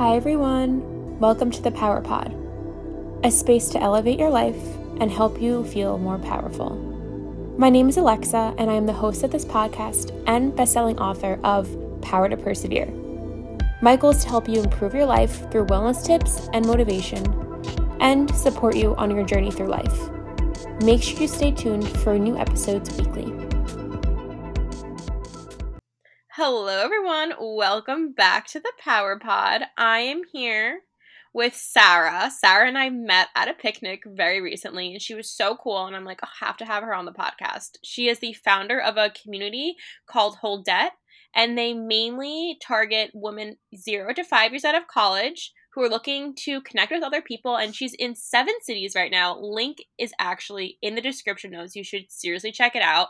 Hi, everyone. Welcome to the Power Pod, a space to elevate your life and help you feel more powerful. My name is Alexa, and I am the host of this podcast and best-selling author of Power to Persevere. My goal is to help you improve your life through wellness tips and motivation, and support you on your journey through life. Make sure you stay tuned for new episodes weekly. Hello, everyone. Welcome back to the Power Pod. I am here with Sarah. Sarah and I met at a picnic very recently, and she was so cool. And I'm like, I have to have her on the podcast. She is the founder of a community called Holdette, and they mainly target women zero to five years out of college who are looking to connect with other people. And she's in seven cities right now. Link is actually in the description notes. You should seriously check it out.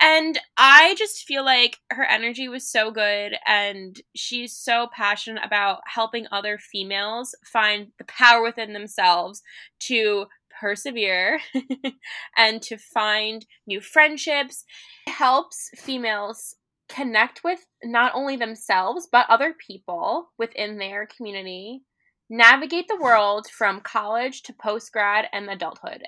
And I just feel like her energy was so good. And she's so passionate about helping other females find the power within themselves to persevere and to find new friendships. It helps females connect with not only themselves but other people within their community navigate the world from college to post grad and adulthood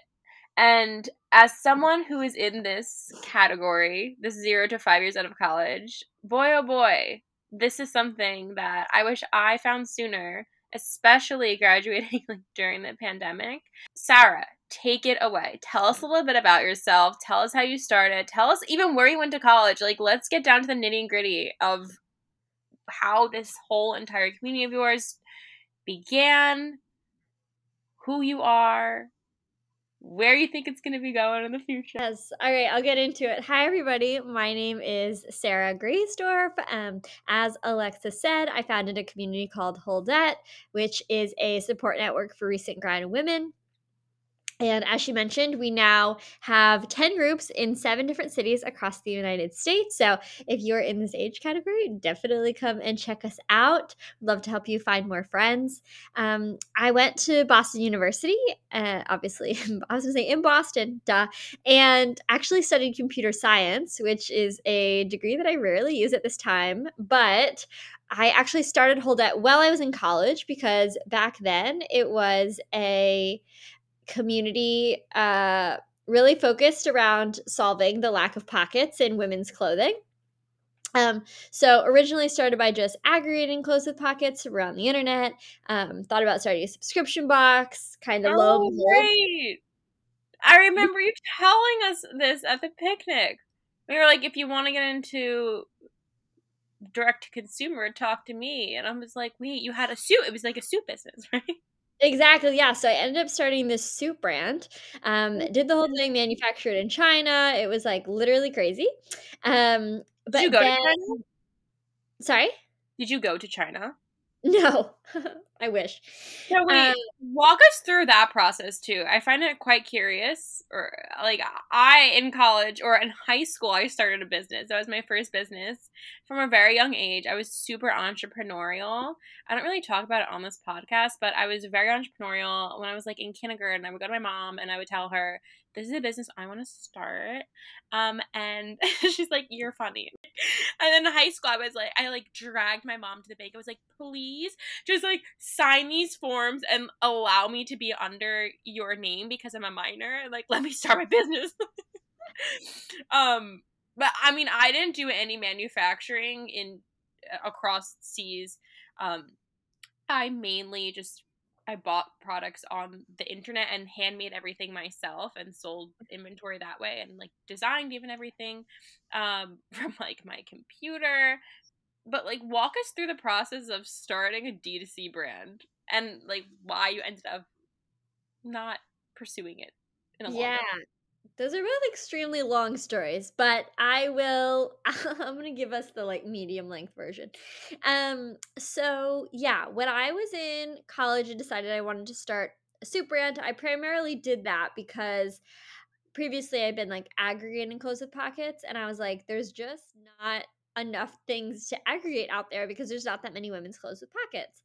and as someone who is in this category this 0 to 5 years out of college boy oh boy this is something that i wish i found sooner especially graduating like during the pandemic sarah take it away. Tell us a little bit about yourself. Tell us how you started. Tell us even where you went to college. Like, let's get down to the nitty and gritty of how this whole entire community of yours began, who you are, where you think it's going to be going in the future. Yes. All right, I'll get into it. Hi, everybody. My name is Sarah Graysdorf. Um, as Alexa said, I founded a community called Holdette, which is a support network for recent grad women. And as she mentioned, we now have 10 groups in seven different cities across the United States. So if you're in this age category, definitely come and check us out. love to help you find more friends. Um, I went to Boston University, uh, obviously, I was going to say in Boston, duh, and actually studied computer science, which is a degree that I rarely use at this time. But I actually started Holdette while I was in college because back then it was a community uh, really focused around solving the lack of pockets in women's clothing. Um, so originally started by just aggregating clothes with pockets around the internet. Um, thought about starting a subscription box, kind of oh, low. Great! I remember you telling us this at the picnic. We were like, if you want to get into direct to consumer, talk to me. And I was like, wait, you had a suit. It was like a suit business, right? Exactly. Yeah. So I ended up starting this soup brand. Um, did the whole thing manufactured in China. It was like literally crazy. Um, but did you go then, to China? Sorry. Did you go to China? No, I wish. So wait, um, walk us through that process too. I find it quite curious. Or like I in college or in high school, I started a business. That was my first business from a very young age. I was super entrepreneurial. I don't really talk about it on this podcast, but I was very entrepreneurial when I was like in kindergarten. I would go to my mom and I would tell her, this is a business I want to start. Um, and she's like, you're funny. And then in high school, I was like, I like dragged my mom to the bank. I was like, please just like sign these forms and allow me to be under your name because I'm a minor. Like, let me start my business. um, but I mean, I didn't do any manufacturing in across seas. Um, I mainly just I bought products on the internet and handmade everything myself and sold inventory that way and like designed even everything um, from like my computer. But like walk us through the process of starting a D2C brand and like why you ended up not pursuing it in a yeah. Those are both extremely long stories, but I will I'm to give us the like medium length version. Um so yeah, when I was in college and decided I wanted to start a soup brand, I primarily did that because previously I'd been like aggregating clothes with pockets and I was like there's just not enough things to aggregate out there because there's not that many women's clothes with pockets.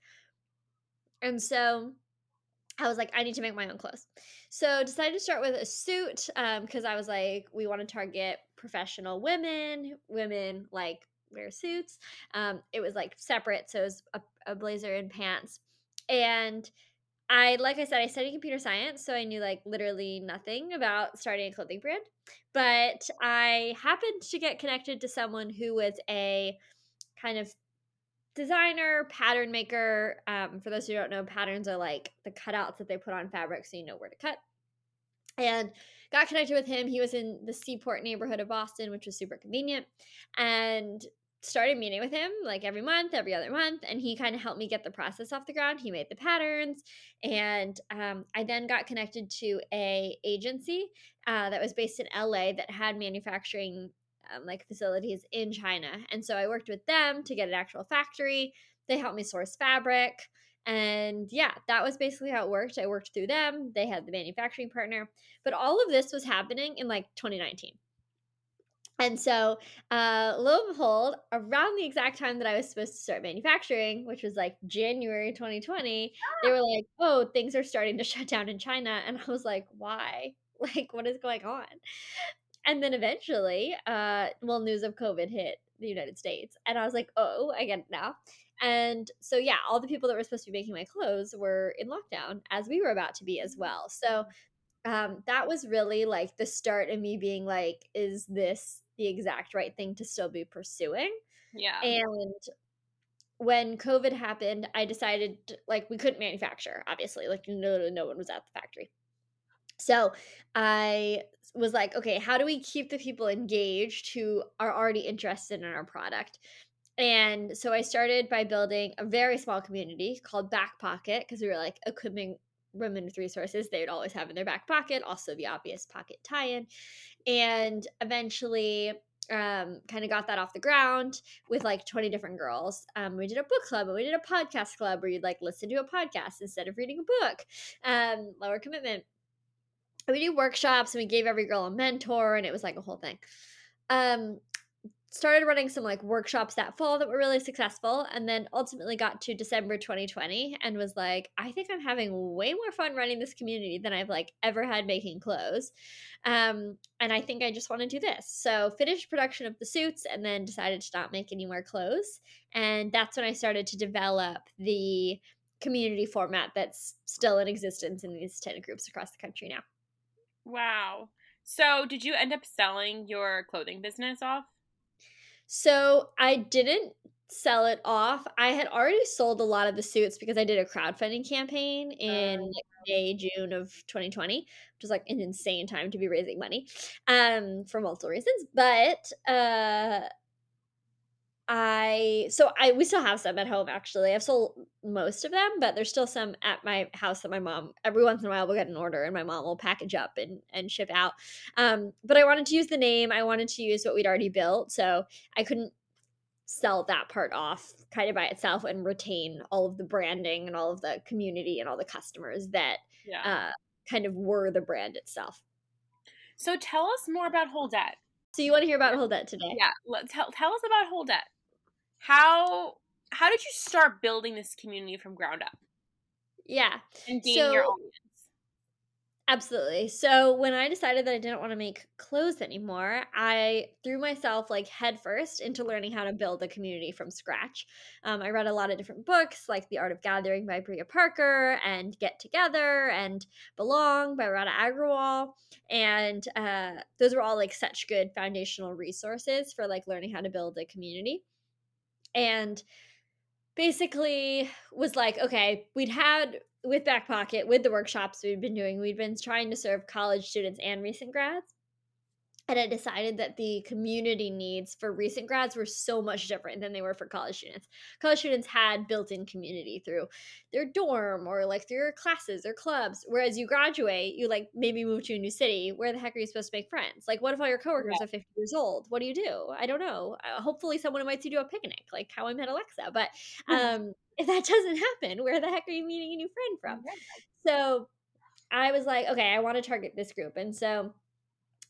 And so I was like, I need to make my own clothes. So decided to start with a suit because um, I was like, we want to target professional women, women like wear suits. Um, it was like separate, so it was a, a blazer and pants. And I, like I said, I studied computer science, so I knew like literally nothing about starting a clothing brand. But I happened to get connected to someone who was a kind of designer, pattern maker. Um, for those who don't know, patterns are like the cutouts that they put on fabric so you know where to cut. And got connected with him. He was in the Seaport neighborhood of Boston, which was super convenient. And started meeting with him like every month, every other month, and he kind of helped me get the process off the ground. He made the patterns, and um, I then got connected to a agency uh, that was based in LA that had manufacturing um, like facilities in China, and so I worked with them to get an actual factory. They helped me source fabric. And yeah, that was basically how it worked. I worked through them. They had the manufacturing partner. But all of this was happening in like 2019. And so, uh, lo and behold, around the exact time that I was supposed to start manufacturing, which was like January 2020, they were like, oh, things are starting to shut down in China. And I was like, why? Like, what is going on? And then eventually, uh, well, news of COVID hit the United States. And I was like, oh, I get it now. And so, yeah, all the people that were supposed to be making my clothes were in lockdown, as we were about to be as well. So, um, that was really like the start of me being like, is this the exact right thing to still be pursuing. Yeah. And when COVID happened, I decided like we couldn't manufacture, obviously, like no, no one was at the factory. So I was like, okay, how do we keep the people engaged who are already interested in our product? And so I started by building a very small community called Back Pocket because we were like equipping women with resources they would always have in their back pocket, also the obvious pocket tie in and eventually um, kind of got that off the ground with like 20 different girls. Um, we did a book club and we did a podcast club where you'd like listen to a podcast instead of reading a book. Um, lower commitment. We do workshops and we gave every girl a mentor and it was like a whole thing. Um, started running some like workshops that fall that were really successful and then ultimately got to December 2020 and was like I think I'm having way more fun running this community than I've like ever had making clothes um and I think I just want to do this so finished production of the suits and then decided to not make any more clothes and that's when I started to develop the community format that's still in existence in these 10 groups across the country now wow so did you end up selling your clothing business off so I didn't sell it off. I had already sold a lot of the suits because I did a crowdfunding campaign in like May, June of 2020, which was like an insane time to be raising money um, for multiple reasons. But uh, I so I we still have some at home actually. I've sold most of them, but there's still some at my house that my mom every once in a while will get an order and my mom will package up and and ship out. Um, but I wanted to use the name. I wanted to use what we'd already built, so I couldn't sell that part off kind of by itself and retain all of the branding and all of the community and all the customers that yeah. uh, kind of were the brand itself. So tell us more about Holdette. So you want to hear about Holdette today? Yeah, tell tell us about Holdette how how did you start building this community from ground up? Yeah. And being so, your audience. Absolutely. So when I decided that I didn't want to make clothes anymore, I threw myself like headfirst into learning how to build a community from scratch. Um, I read a lot of different books, like The Art of Gathering by Priya Parker, and Get Together, and Belong by Radha Agrawal, and uh, those were all like such good foundational resources for like learning how to build a community and basically was like, okay, we'd had with Back Pocket, with the workshops we'd been doing, we'd been trying to serve college students and recent grads and I decided that the community needs for recent grads were so much different than they were for college students. College students had built in community through their dorm or like through your classes or clubs. Whereas you graduate, you like maybe move to a new city. Where the heck are you supposed to make friends? Like, what if all your coworkers yeah. are 50 years old? What do you do? I don't know. Uh, hopefully, someone invites you to a picnic, like how I met Alexa. But um, if that doesn't happen, where the heck are you meeting a new friend from? So I was like, okay, I want to target this group. And so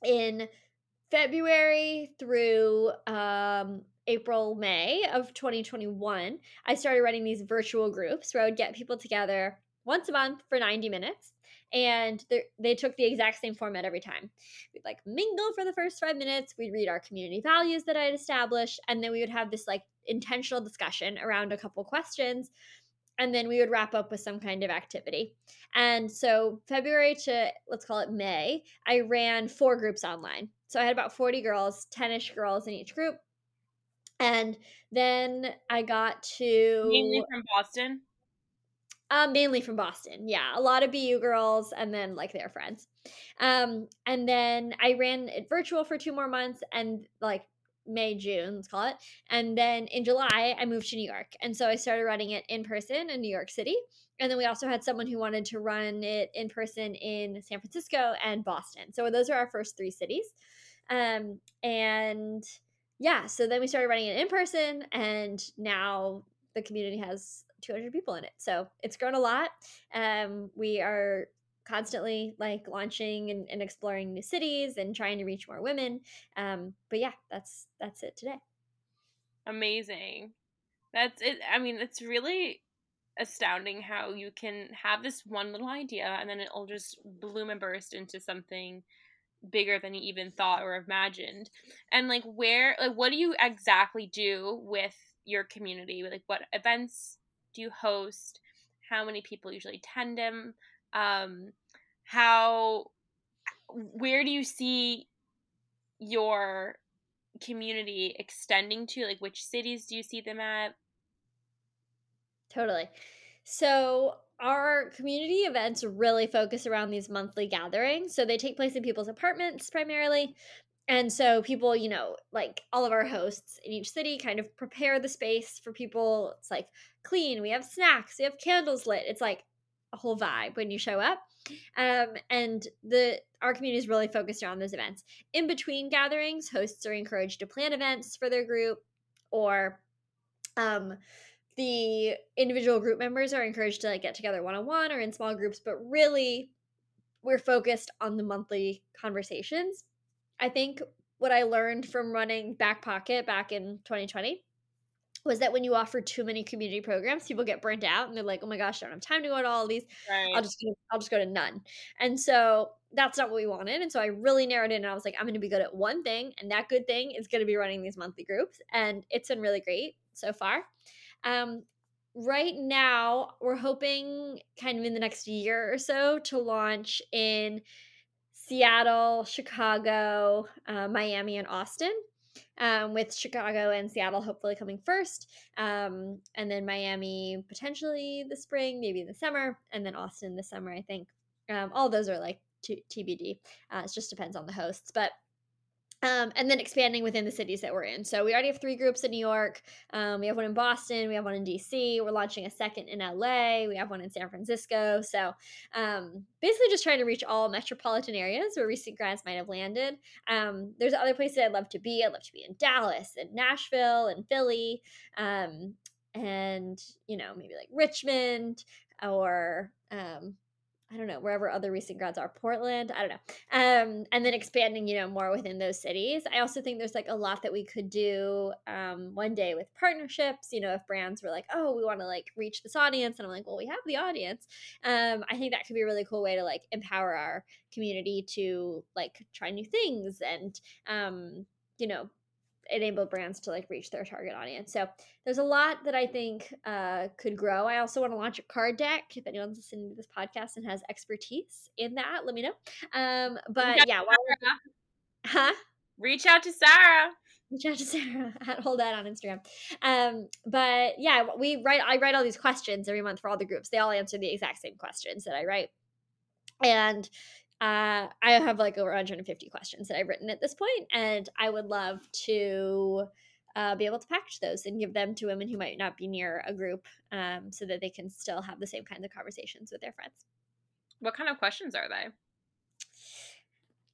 in February through um, April, May of 2021, I started running these virtual groups where I would get people together once a month for 90 minutes and they took the exact same format every time. We'd like mingle for the first five minutes. We'd read our community values that I'd established, and then we would have this like intentional discussion around a couple questions, and then we would wrap up with some kind of activity. And so February to let's call it May, I ran four groups online. So I had about 40 girls, 10ish girls in each group. And then I got to mainly from Boston. Um, mainly from Boston. Yeah, a lot of BU girls, and then like their friends. Um, and then I ran it virtual for two more months, and like May, June, let's call it. And then in July, I moved to New York, and so I started running it in person in New York City. And then we also had someone who wanted to run it in person in San Francisco and Boston. So those are our first three cities. Um, and yeah, so then we started running it in person, and now the community has 200 people in it. So it's grown a lot. Um, we are constantly like launching and, and, exploring new cities and trying to reach more women. Um, but yeah, that's that's it today. Amazing. That's it. I mean, it's really astounding how you can have this one little idea and then it'll just bloom and burst into something bigger than you even thought or imagined. And like where like what do you exactly do with your community? Like what events do you host? How many people usually attend them? Um, how, where do you see your community extending to? Like, which cities do you see them at? Totally. So, our community events really focus around these monthly gatherings. So, they take place in people's apartments primarily, and so people, you know, like all of our hosts in each city kind of prepare the space for people. It's like clean, we have snacks, we have candles lit. It's like a whole vibe when you show up. Um, and the our community is really focused around those events. In between gatherings, hosts are encouraged to plan events for their group or um the individual group members are encouraged to like get together one on one or in small groups, but really we're focused on the monthly conversations I think what I learned from running Back Pocket back in 2020 was that when you offer too many community programs, people get burnt out and they're like, "Oh my gosh, I don't have time to go to all these. Right. I'll just I'll just go to none." And so that's not what we wanted. And so I really narrowed in and I was like, I'm going to be good at one thing, and that good thing is going to be running these monthly groups, and it's been really great so far. Um, right now, we're hoping kind of in the next year or so to launch in Seattle, Chicago, uh, Miami, and Austin. Um, with Chicago and Seattle hopefully coming first, um, and then Miami potentially the spring, maybe the summer, and then Austin the summer. I think um, all those are like t- TBD. Uh, it just depends on the hosts, but um, and then expanding within the cities that we're in. So we already have three groups in New York. Um, we have one in Boston. We have one in DC. We're launching a second in LA. We have one in San Francisco. So um, basically, just trying to reach all metropolitan areas where recent grads might have landed. Um, there's other places I'd love to be. I'd love to be in Dallas and Nashville and Philly, um, and you know maybe like Richmond or um, I don't know, wherever other recent grads are, Portland, I don't know. Um, and then expanding, you know, more within those cities. I also think there's like a lot that we could do um, one day with partnerships. You know, if brands were like, oh, we want to like reach this audience, and I'm like, well, we have the audience. Um, I think that could be a really cool way to like empower our community to like try new things and, um, you know, enable brands to like reach their target audience. So there's a lot that I think uh, could grow. I also want to launch a card deck. If anyone's listening to this podcast and has expertise in that, let me know. Um, but yeah, while huh? Reach out to Sarah. Reach out to Sarah at Holdette on Instagram. Um, but yeah, we write. I write all these questions every month for all the groups. They all answer the exact same questions that I write, and uh, I have like over 150 questions that I've written at this point, and I would love to uh, be able to package those and give them to women who might not be near a group um, so that they can still have the same kinds of conversations with their friends. What kind of questions are they?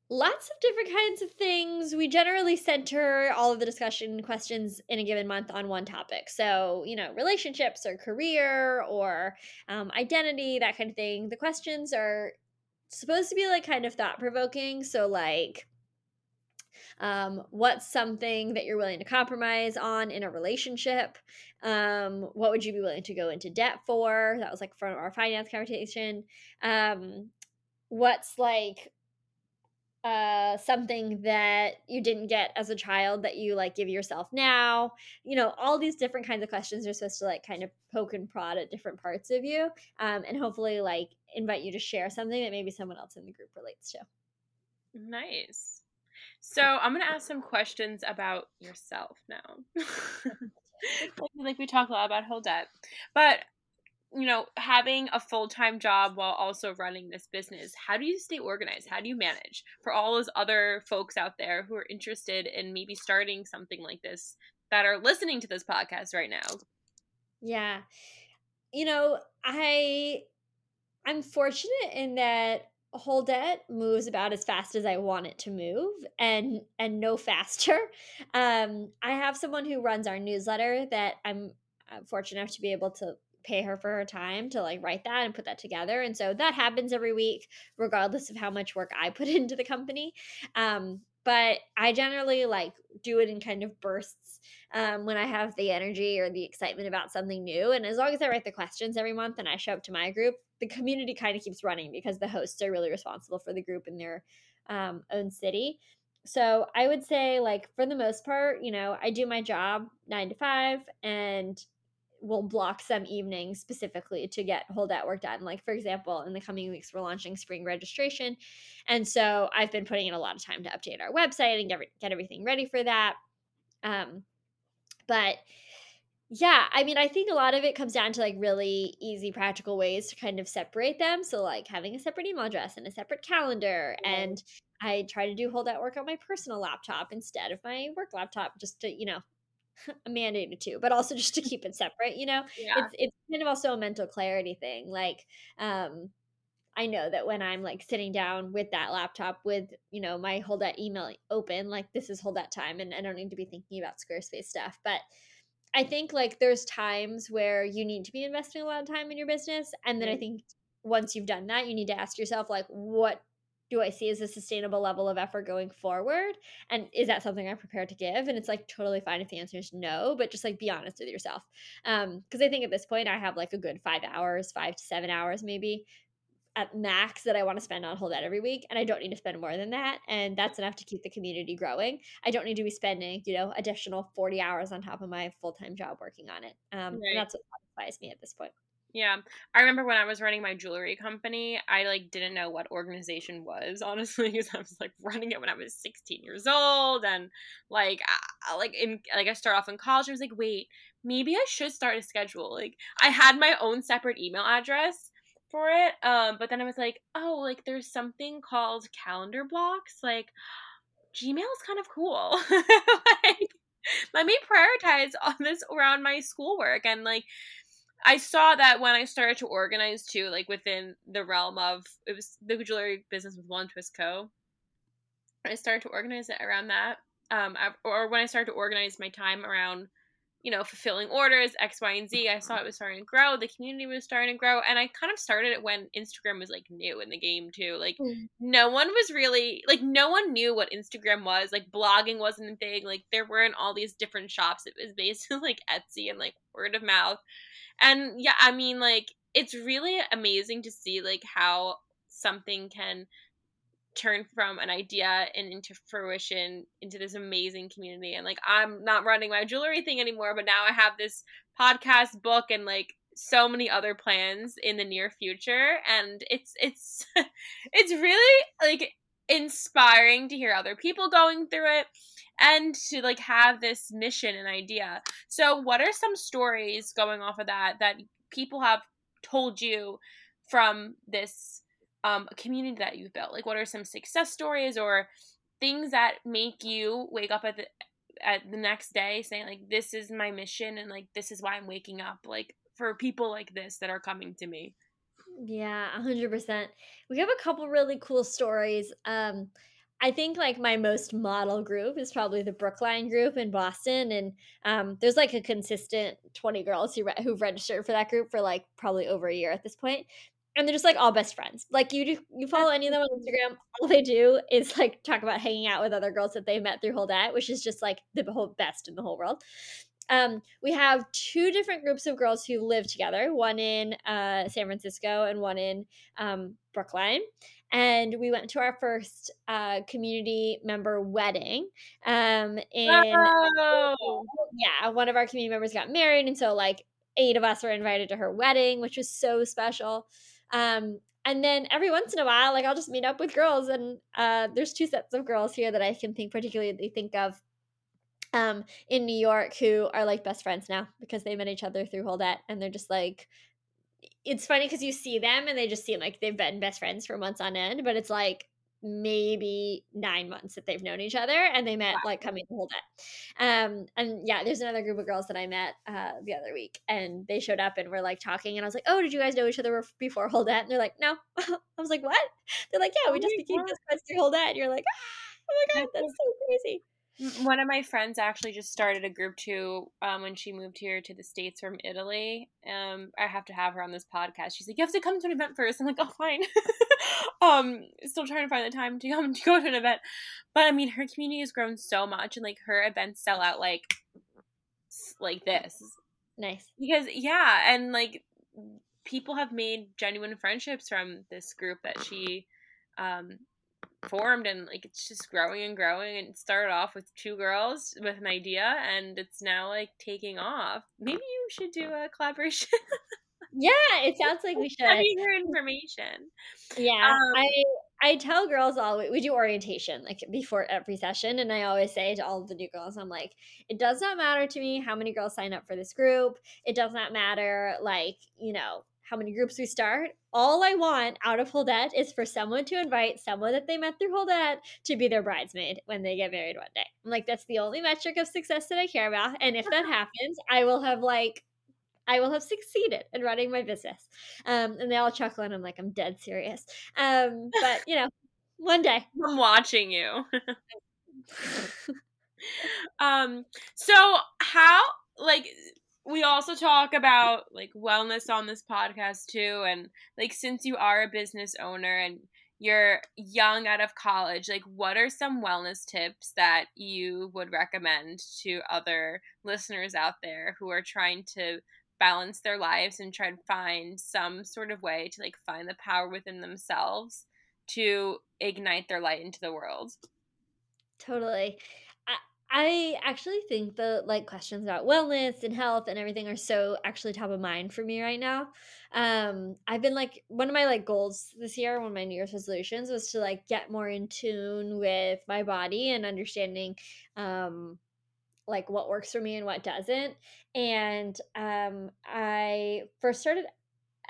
Lots of different kinds of things. We generally center all of the discussion questions in a given month on one topic. So, you know, relationships or career or um, identity, that kind of thing. The questions are supposed to be like kind of thought provoking. So like Um, what's something that you're willing to compromise on in a relationship? Um, what would you be willing to go into debt for? That was like for our finance conversation. Um, what's like uh something that you didn't get as a child that you like give yourself now you know all these different kinds of questions are supposed to like kind of poke and prod at different parts of you um and hopefully like invite you to share something that maybe someone else in the group relates to nice so i'm gonna ask some questions about yourself now like we talk a lot about hold up, but you know, having a full time job while also running this business, how do you stay organized? How do you manage for all those other folks out there who are interested in maybe starting something like this that are listening to this podcast right now? Yeah. You know, I I'm fortunate in that Holdette moves about as fast as I want it to move and and no faster. Um I have someone who runs our newsletter that I'm fortunate enough to be able to pay her for her time to like write that and put that together. And so that happens every week, regardless of how much work I put into the company. Um, but I generally like do it in kind of bursts um, when I have the energy or the excitement about something new. And as long as I write the questions every month and I show up to my group, the community kind of keeps running because the hosts are really responsible for the group in their um, own city. So I would say, like, for the most part, you know, I do my job nine to five and will block some evenings specifically to get Holdette work done. Like for example, in the coming weeks we're launching spring registration, and so I've been putting in a lot of time to update our website and get get everything ready for that. Um, but yeah, I mean, I think a lot of it comes down to like really easy, practical ways to kind of separate them. So like having a separate email address and a separate calendar, and I try to do Holdette work on my personal laptop instead of my work laptop, just to you know mandated to, but also just to keep it separate, you know? Yeah. It's it's kind of also a mental clarity thing. Like, um, I know that when I'm like sitting down with that laptop with, you know, my Holdette email open, like this is Holdette time and I don't need to be thinking about Squarespace stuff. But I think like there's times where you need to be investing a lot of time in your business. And then I mm-hmm. think once you've done that, you need to ask yourself, like, what do I see as a sustainable level of effort going forward? And is that something I'm prepared to give? And it's like totally fine if the answer is no, but just like be honest with yourself. Um, because I think at this point I have like a good five hours, five to seven hours maybe at max that I want to spend on Holdette every week. And I don't need to spend more than that. And that's enough to keep the community growing. I don't need to be spending, you know, additional 40 hours on top of my full time job working on it. Um, right. And that's what satisfies me at this point. Yeah. I remember when I was running my jewelry company, I like didn't know what organization was, honestly, because I was like running it when I was 16 years old and like I, like in like I started off in college, I was like, "Wait, maybe I should start a schedule." Like I had my own separate email address for it, um but then I was like, "Oh, like there's something called calendar blocks." Like Gmail is kind of cool. like let me prioritize all this around my schoolwork and like I saw that when I started to organize too, like within the realm of it was the jewelry business with One Twist Co. I started to organize it around that, um, or when I started to organize my time around, you know, fulfilling orders X, Y, and Z. I saw it was starting to grow. The community was starting to grow, and I kind of started it when Instagram was like new in the game too. Like mm. no one was really like no one knew what Instagram was. Like blogging wasn't a thing. Like there weren't all these different shops. It was basically like Etsy and like word of mouth and yeah i mean like it's really amazing to see like how something can turn from an idea and into fruition into this amazing community and like i'm not running my jewelry thing anymore but now i have this podcast book and like so many other plans in the near future and it's it's it's really like inspiring to hear other people going through it and to like have this mission and idea. So, what are some stories going off of that that people have told you from this um, community that you've built? Like, what are some success stories or things that make you wake up at the at the next day saying like this is my mission and like this is why I'm waking up like for people like this that are coming to me. Yeah, 100%. We have a couple really cool stories. Um I think like my most model group is probably the Brookline group in Boston, and um, there's like a consistent 20 girls who re- who've registered for that group for like probably over a year at this point. And they're just like all best friends. Like you do, you follow any of them on Instagram, all they do is like talk about hanging out with other girls that they met through Holdette, which is just like the whole best in the whole world. Um, we have two different groups of girls who live together, one in uh, San Francisco and one in um, Brookline. And we went to our first uh, community member wedding. Um, and oh. yeah, one of our community members got married. And so, like, eight of us were invited to her wedding, which was so special. Um, and then every once in a while, like I'll just meet up with girls, and uh, there's two sets of girls here that I can think particularly think of um, in New York who are like best friends now because they met each other through Holdette, and they're just like, it's funny because you see them and they just seem like they've been best friends for months on end, but it's like maybe nine months that they've known each other and they met wow. like coming to Holdette. Um, and yeah, there's another group of girls that I met uh, the other week and they showed up and were like talking and I was like, oh, did you guys know each other before Holdette? And they're like, no. I was like, what? They're like, yeah, we oh just became best friends through Holdette. And you're like, ah, oh my God, that's so crazy. One of my friends actually just started a group too um, when she moved here to the States from Italy. Um, I have to have her on this podcast. She's like, You have to come to an event first. I'm like, Oh, fine. um, still trying to find the time to come to go to an event. But I mean, her community has grown so much and like her events sell out like like this. Nice. Because, yeah, and like people have made genuine friendships from this group that she um formed and like it's just growing and growing and it started off with two girls with an idea and it's now like taking off. Maybe you should do a collaboration. Yeah it sounds like we should. having your information. Yeah um, i i tell girls all we do orientation like before every session and i always say to all of the new girls i'm like it does not matter to me how many girls sign up for this group. It does not matter like you know how many groups we start. All I want out of Holdette is for someone to invite someone that they met through Holdette to be their bridesmaid when they get married one day. I'm like, that's the only metric of success that I care about. And if that happens, I will have like I will have succeeded in running my business. Um, and they all chuckle, and I'm like, I'm dead serious. Um, but you know, one day I'm watching you. um, so how like we also talk about like wellness on this podcast too and like since you are a business owner and you're young out of college like what are some wellness tips that you would recommend to other listeners out there who are trying to balance their lives and try to find some sort of way to like find the power within themselves to ignite their light into the world? Totally I actually think the like questions about wellness and health and everything are so actually top of mind for me right now. Um, I've been like one of my like goals this year, one of my New Year's resolutions was to like get more in tune with my body and understanding um like what works for me and what doesn't. And um I first started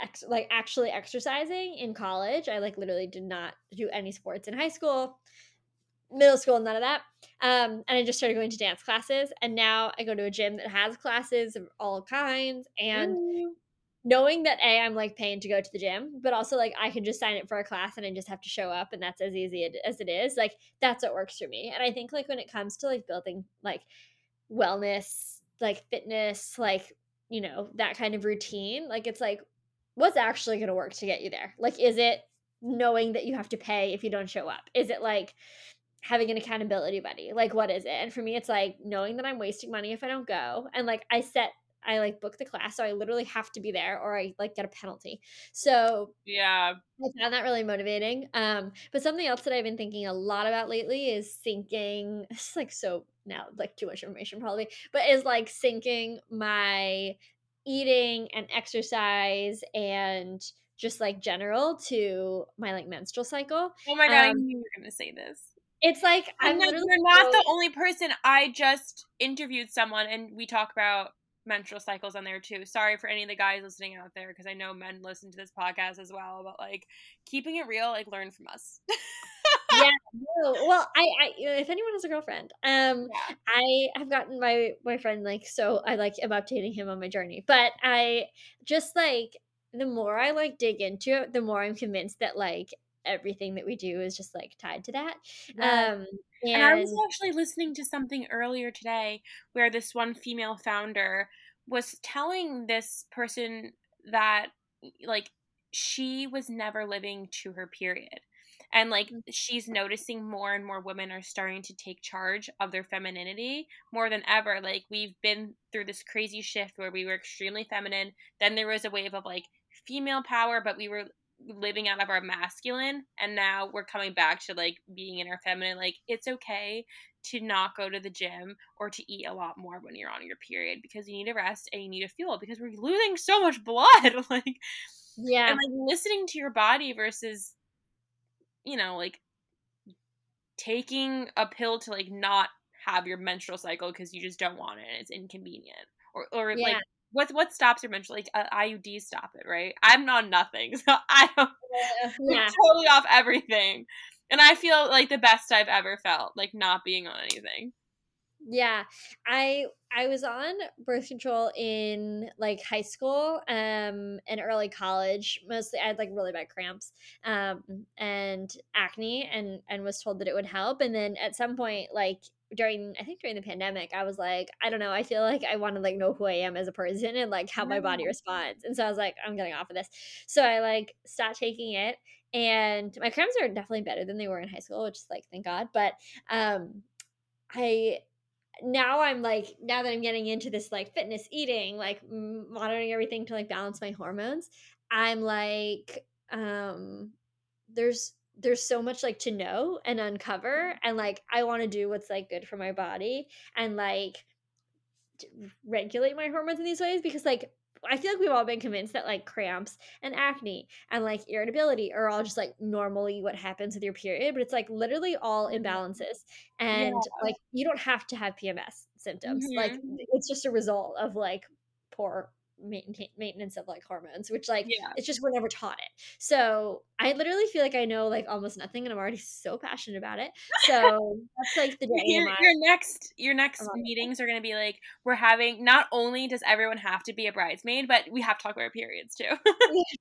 ex- like actually exercising in college. I like literally did not do any sports in high school middle school, none of that. Um, and I just started going to dance classes. And now I go to a gym that has classes of all kinds. And mm. knowing that A, I'm like paying to go to the gym, but also like I can just sign up for a class and I just have to show up and that's as easy as it is. Like that's what works for me. And I think like when it comes to like building like wellness, like fitness, like, you know, that kind of routine, like it's like, what's actually going to work to get you there? Like, is it knowing that you have to pay if you don't show up? Is it like, having an accountability buddy. Like, what is it? And for me, it's like knowing that I'm wasting money if I don't go. And like, I set, I like book the class, so I literally have to be there or I like get a penalty. So, yeah, I found that really motivating. Um, but something else that I've been thinking a lot about lately is syncing. It's like so now, like too much information probably, but is like syncing my eating and exercise and just like general to my like menstrual cycle. Oh my god, um, I knew you were gonna say this. It's like I'm like, you're not the only person. I just interviewed someone, and we talk about menstrual cycles on there too. Sorry for any of the guys listening out there, because I know men listen to this podcast as well. But like, keeping it real, like, learn from us. yeah. No. Well, I, I, if anyone has a girlfriend, um, yeah. I have gotten my boyfriend like so. I like am updating him on my journey, but I just like the more I like dig into it, the more I'm convinced that like everything that we do is just like tied to that. Um, and, and I was actually listening to something earlier today where this one female founder was telling this person that like she was never living to her period. And like Mm. she's noticing more and more women are starting to take charge of their femininity more than ever. Like we've been through this crazy shift where we were extremely feminine, then there was a wave of like female power, but we were living out of our masculine and now we're coming back to like being in our feminine like it's okay to not go to the gym or to eat a lot more when you're on your period because you need to rest and you need to fuel because we're losing so much blood like Yeah. and like listening to your body versus you know like taking a pill to like not have your menstrual cycle because you just don't want it and it's inconvenient or or Yeah. like what what stops your menstrual like uh, IUD stop it right? I'm on nothing so I don't I'm yeah. totally off everything. And I feel like the best I've ever felt like not being on anything. Yeah, I I was on birth control in like high school um and early college. Mostly I had like really bad cramps um and acne and and was told that it would help. And then at some point like during I think during the pandemic I was like I don't know I feel like I want to like know who I am as a person and like how my body responds. And so I was like I'm getting off of this. So I like stopped taking it and my cramps are definitely better than they were in high school, which is like thank God, but um I now I'm like now that I'm getting into this like fitness eating, like monitoring everything to like balance my hormones, I'm like um there's there's so much like to know and uncover and like I want to do what's like good for my body and like regulate my hormones in these ways because like I feel like we've all been convinced that like cramps and acne and like irritability are all just like normally what happens with your period, but it's like literally all Mhm. imbalances. And like you don't have to have PMS symptoms. Like Mhm. it's just a result of like poor maintain- maintenance of like hormones, which like yeah it's just we're never taught it. So I literally feel like I know like almost nothing and I'm already so passionate about it. So that's like the day your, your next your next it. meetings are going to be like we're having not only does everyone have to be a bridesmaid but we have to talk about our periods too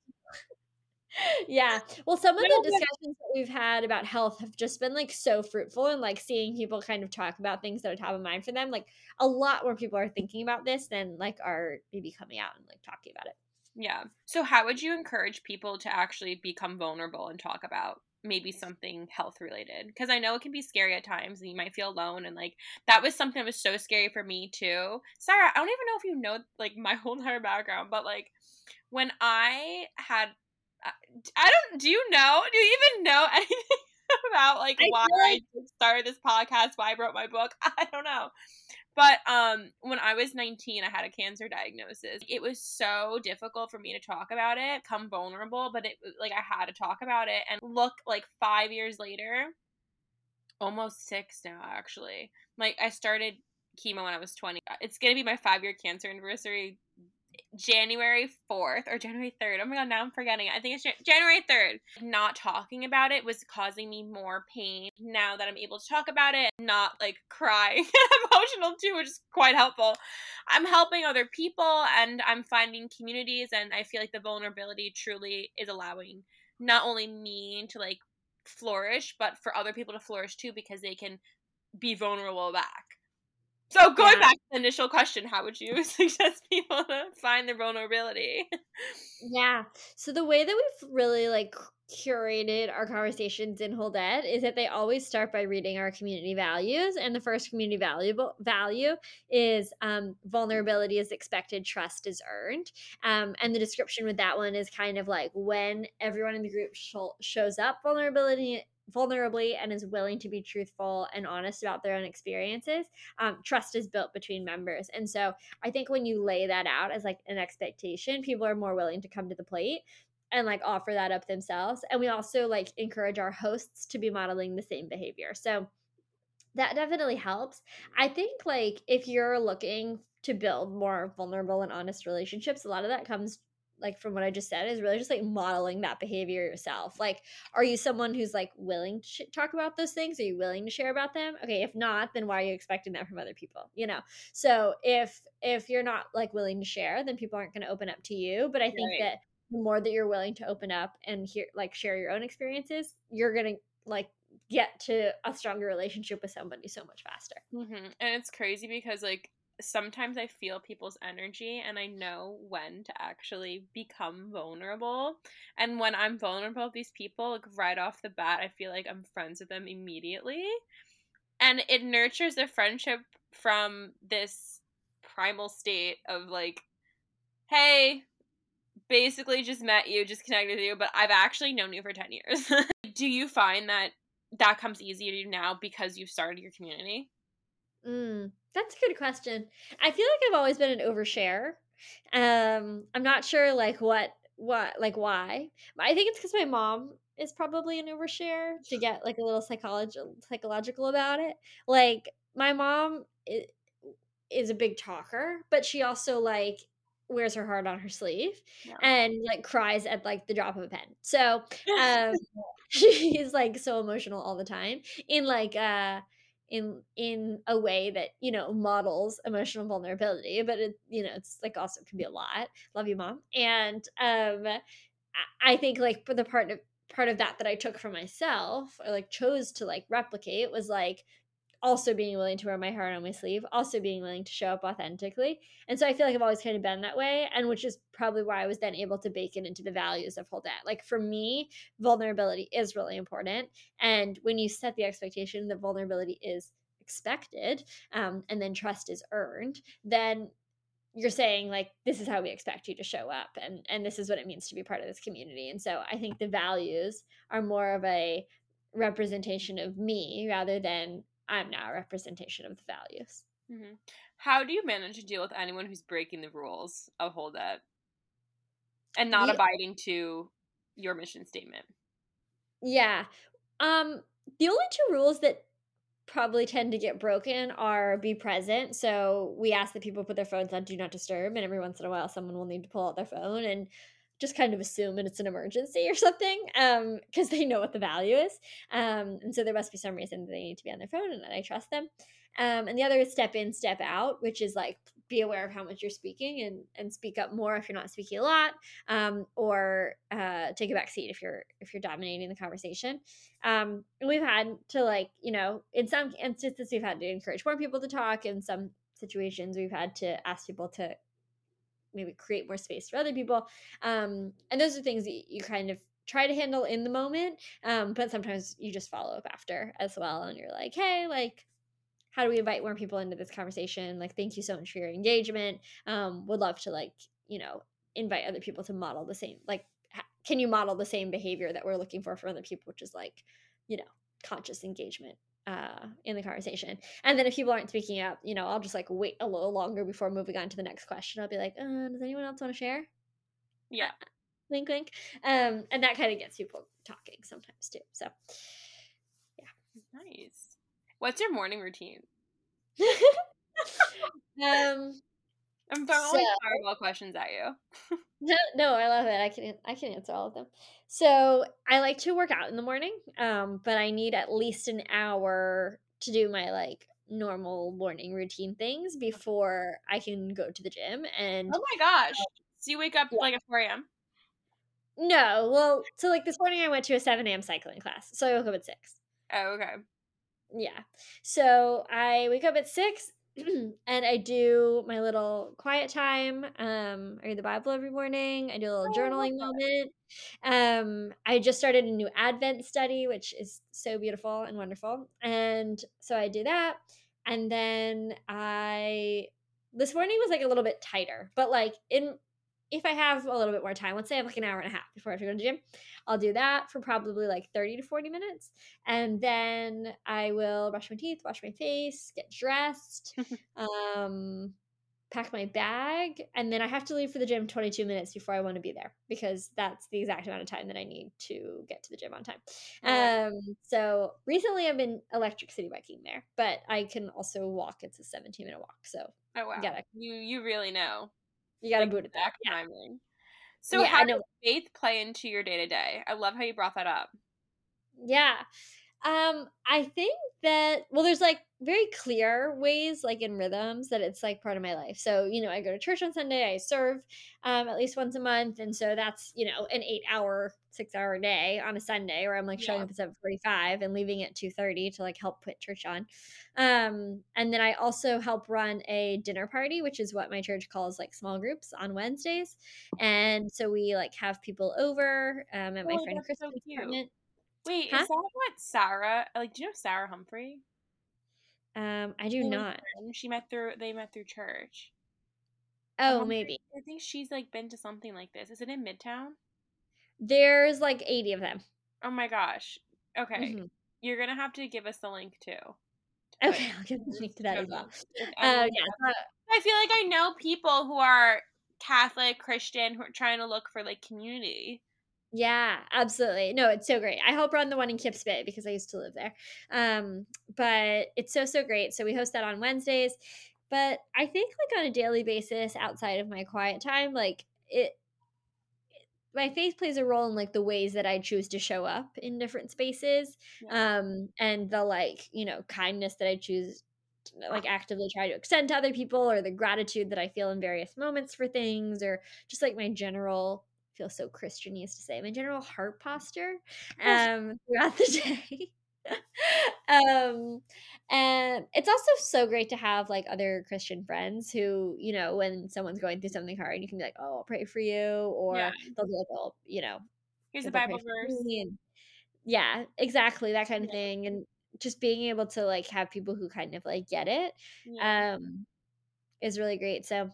yeah. Well, some of the discussions that we've had about health have just been like so fruitful and like seeing people kind of talk about things that are top of mind for them. Like a lot more people are thinking about this than like are maybe coming out and like talking about it. yeah so how would you encourage people to actually become vulnerable and talk about maybe something health related because i know it can be scary at times and you might feel alone and like that was something that was so scary for me too sarah i don't even know if you know like my whole entire background but like when i had i don't do you know? Do you even know anything about like I why like- i started this podcast why i wrote my book? I don't know. But um when i was 19 i had a cancer diagnosis. It was so difficult for me to talk about it come vulnerable but it like i had to talk about it and look like five years later almost six now actually. Like i started chemo when i was 20 it's gonna be my five year cancer anniversary January 4th or January 3rd. Oh my god, now I'm forgetting. I think it's Jan- January 3rd. Not talking about it was causing me more pain. Now that I'm able to talk about it, not like crying emotional too, which is quite helpful. I'm helping other people and I'm finding communities and I feel like the vulnerability truly is allowing not only me to like flourish, but for other people to flourish too because they can be vulnerable back. So going Yeah. back to the initial question, how would you suggest people to find their vulnerability? Yeah. So the way that we've really like curated our conversations in Holdette is that they always start by reading our community values. And the first community valuable value is um, vulnerability is expected, trust is earned. Um, and the description with that one is kind of like when everyone in the group sho- shows up vulnerability vulnerably and is willing to be truthful and honest about their own experiences um, trust is built between members and so I think when you lay that out as like an expectation, people are more willing to come to the plate and like offer that up themselves. And we also like encourage our hosts to be modeling the same behavior. So that definitely helps. I think like if you're looking to build more vulnerable and honest relationships, a lot of that comes like from what I just said is really just like modeling that behavior yourself. Like, are you someone who's like willing to sh- talk about those things? Are you willing to share about them? Okay, if not, then why are you expecting that from other people? You know. So if if you're not like willing to share, then people aren't going to open up to you. But I think Right. that the more that you're willing to open up and hear like share your own experiences, you're gonna like get to a stronger relationship with somebody so much faster. hmm And it's crazy because like sometimes I feel people's energy and I know when to actually become vulnerable. And when I'm vulnerable with these people, like right off the bat, I feel like I'm friends with them immediately. And it nurtures a friendship from this primal state of like, hey, basically just met you, just connected with you, but I've actually known you for 10 years. Do you find that that comes easier to you now because you've started your community? Mm, that's a good question. I feel like I've always been an overshare. Um, I'm not sure like what what like why. I think it's because my mom is probably an overshare to get like a little psychological psychological about it. Like my mom is, is a big talker, but she also like wears her heart on her sleeve yeah. and like cries at like the drop of a pen. So um she's like so emotional all the time in like uh in in a way that you know models emotional vulnerability but it you know it's like also can be a lot. Love you mom. And um i think like for the part of part of that that i took for myself or like chose to like replicate was like also being willing to wear my heart on my sleeve, also being willing to show up authentically. And so I feel like I've always kind of been that way, and which is probably why I was then able to bake it into the values of Holdette. Like for me, vulnerability is really important. And when you set the expectation that vulnerability is expected um, and then trust is earned, then you're saying like this is how we expect you to show up and and this is what it means to be part of this community and so i think the values are more of a representation of me rather than I'm now a representation of the values. Mm-hmm. How do you manage to deal with anyone who's breaking the rules of Holdette and not abiding to your mission statement? Yeah. Um, the only two rules that probably tend to get broken are be present. So we ask that people put their phones on do not disturb, and every once in a while someone will need to pull out their phone and just kind of assume that it's an emergency or something because um, they know what the value is. Um, and so there must be some reason they need to be on their phone and I trust them. Um, and the other is step in, step out, which is like be aware of how much you're speaking and, and speak up more if you're not speaking a lot, um, or uh, take a back seat if you're if you're dominating the conversation. Um, and we've had to like you know in some instances we've had to encourage more people to talk. In some situations we've had to ask people to maybe create more space for other people. Um, and those are things that you kind of try to handle in the moment um, but sometimes you just follow up after as well and you're like hey like how do we invite more people into this conversation? Like thank you so much for your engagement. Um, would love to like you know invite other people to model the same like can you model the same behavior that we're looking for for other people? Which is like you know conscious engagement uh, in the conversation. And then if people aren't speaking up, you know, I'll just like wait a little longer before moving on to the next question. I'll be like, uh, does anyone else want to share? Yeah. Wink, wink. Um, and that kind of gets people talking sometimes too. So, yeah. Nice. What's your morning routine? um, I'm throwing so, fireball questions at you. no, no, I love it. I can I can answer all of them. So I like to work out in the morning, um, but I need at least an hour to do my like normal morning routine things before I can go to the gym. And oh my gosh, so you wake up yeah. like at four a.m. No, well, so like this morning I went to a seven a.m. cycling class, so I woke up at six. Oh, okay. Yeah, so I wake up at six and I do my little quiet time. Um, I read the Bible every morning. I do a little oh, journaling moment. Um, I just started a new Advent study, which is so beautiful and wonderful. And so I do that. And then I, this morning was like a little bit tighter, but like in if I have a little bit more time, let's say I have like an hour and a half before I have to go to the gym, I'll do that for probably like 30 to 40 minutes. And then I will brush my teeth, wash my face, get dressed, um, pack my bag, and then I have to leave for the gym 22 minutes before I want to be there because that's the exact amount of time that I need to get to the gym on time. Um, so recently I've been electric Citi Biking there, but I can also walk. It's a 17 minute walk. So oh wow, you you really know. You got to boot it back yeah. timing. So yeah, how does faith play into your day to day? I love how you brought that up. Yeah. Um, I think that well, there's like very clear ways, like in rhythms, that it's like part of my life. So you know, I go to church on Sunday. I serve um, at least once a month, and so that's you know an eight hour, six hour day on a Sunday, where I'm like showing Yeah. up at seven forty five and leaving at two thirty to like help put church on. Um, and then I also help run a dinner party, which is what my church calls like small groups on Wednesdays. And so we like have people over um, at my Oh, friend that's so apartment. Wait, Huh? is that what Sarah like? Do you know Sarah Humphrey? Um, I do She not. She met through they met through church. Oh, Um, maybe. I think she's like been to something like this. Is it in Midtown? There's like 80 of them. Oh my gosh. Okay. Mhm. You're gonna have to give us the link too. Okay, I'll give the link to that as well. Uh, yeah, I feel like I know people who are Catholic, Christian, who are trying to look for like community. Yeah, absolutely. No, it's so great. I help run the one in Kips Bay because I used to live there. Um, but it's so so great. So we host that on Wednesdays. But I think like on a daily basis outside of my quiet time, like it my faith plays a role in like the ways that I choose to show up in different spaces. Yeah. Um and the like, you know, kindness that I choose to, like actively try to extend to other people or the gratitude that I feel in various moments for things or just like my general feel so Christian used to say my general heart posture um throughout the day. um and it's also so great to have like other Christian friends who, you know, when someone's going through something hard, you can be like, "Oh, I'll pray for you," or Yeah. they'll be like, "Oh, you know, Here's the Bible verse. and yeah, exactly that kind of Yeah. thing, and just being able to like have people who kind of like get it Yeah. um is really great. So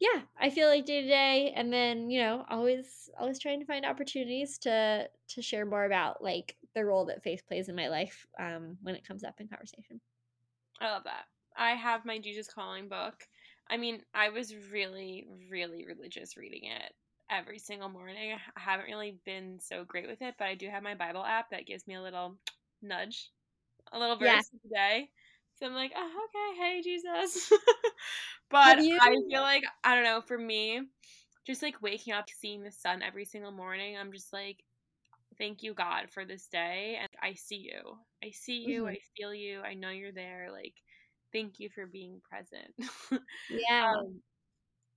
yeah, I feel like day to day, and then you know, always always trying to find opportunities to to share more about like the role that faith plays in my life um when it comes up in conversation. I love that. I have my Jesus Calling book. I mean, I was really, really religious reading it every single morning. I haven't really been so great with it, but I do have my Bible app that gives me a little nudge, a little verse Yeah. of the day. So I'm like, oh, okay, hey, Jesus. but you- I feel like, I don't know, for me, just like waking up, seeing the sun every single morning, I'm just like, thank you, God, for this day. And I see you. I see you. Mhm. I feel you. I know you're there. Like, thank you for being present. Yeah. um,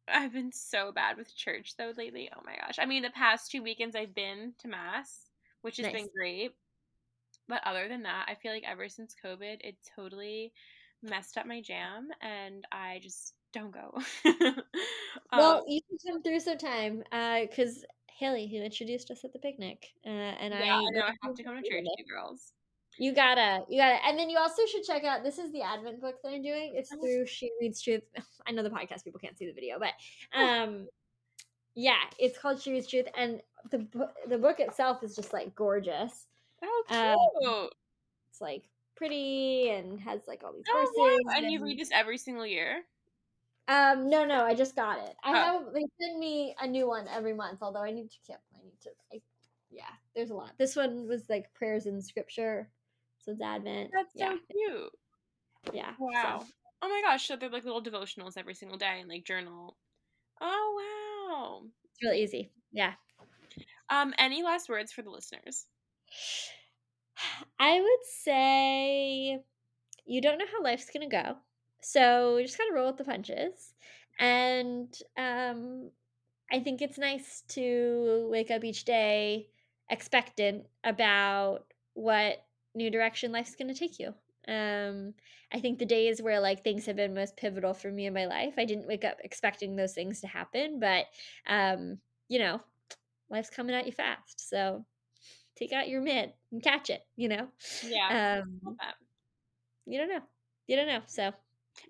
I've been so bad with church though lately. Oh my gosh. I mean, the past two weekends I've been to mass, which has been great. But other than that, I feel like ever since COVID, it totally messed up my jam and I just don't go. well, um, you can come through sometime because Haley, who introduced us at the picnic, uh, and yeah, I, I know I have to come to church, you girls. You gotta, you gotta, and then you also should check out. This is the Advent book that I'm doing. It's Oh. through She Reads Truth. I know the podcast people can't see the video, but Oh. um, yeah, it's called She Reads Truth, and the the book itself is just like gorgeous. Oh, Um, cute. It's like pretty and has like all these oh, verses. wow. And you read this every single year? Um, no, no, I just got it. I Oh. have they send me a new one every month. Although I need to keep, I need to. I, yeah, there's a lot. This one was like prayers in scripture, so it's Advent. That's yeah, so cute. yeah. so- Wow. Oh my gosh, so they're like little devotionals every single day and like journal. Oh wow. It's really easy. Yeah. Um, any last words for the listeners? I would say you don't know how life's to go. So you just got to roll with the punches. And um, I think it's nice to wake up each day expectant about what new direction life's to take you. Um, I think the days where like things have been most pivotal for me in my life, I didn't wake up expecting those things to happen, but um, you know, life's coming at you fast. So take out your mitt and catch it, you know? Yeah. Um, you don't know. You don't know. So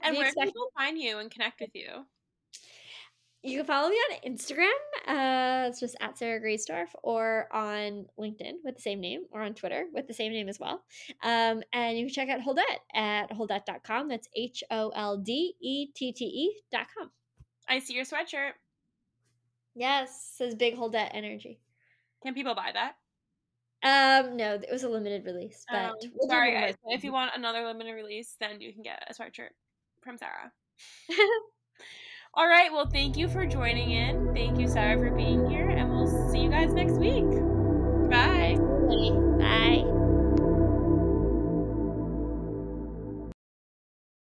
And where can expect- people find you and connect with you? you can follow me on Instagram. Uh, it's just at Sarah Greysdorf or on LinkedIn with the same name or on Twitter with the same name as well. Um, and you can check out Holdette at holdette.com. That's H O L D E T T E.com. I see your sweatshirt. Yes, says big Holdette energy. Can people buy that? Um, no, it was a limited release, but Um, we'll sorry guys. If you want another limited release, then you can get a sweatshirt from Sarah. All right. Well, thank you for joining in. Thank you, Sarah, for being here, and we'll see you guys next week. Bye. Everybody.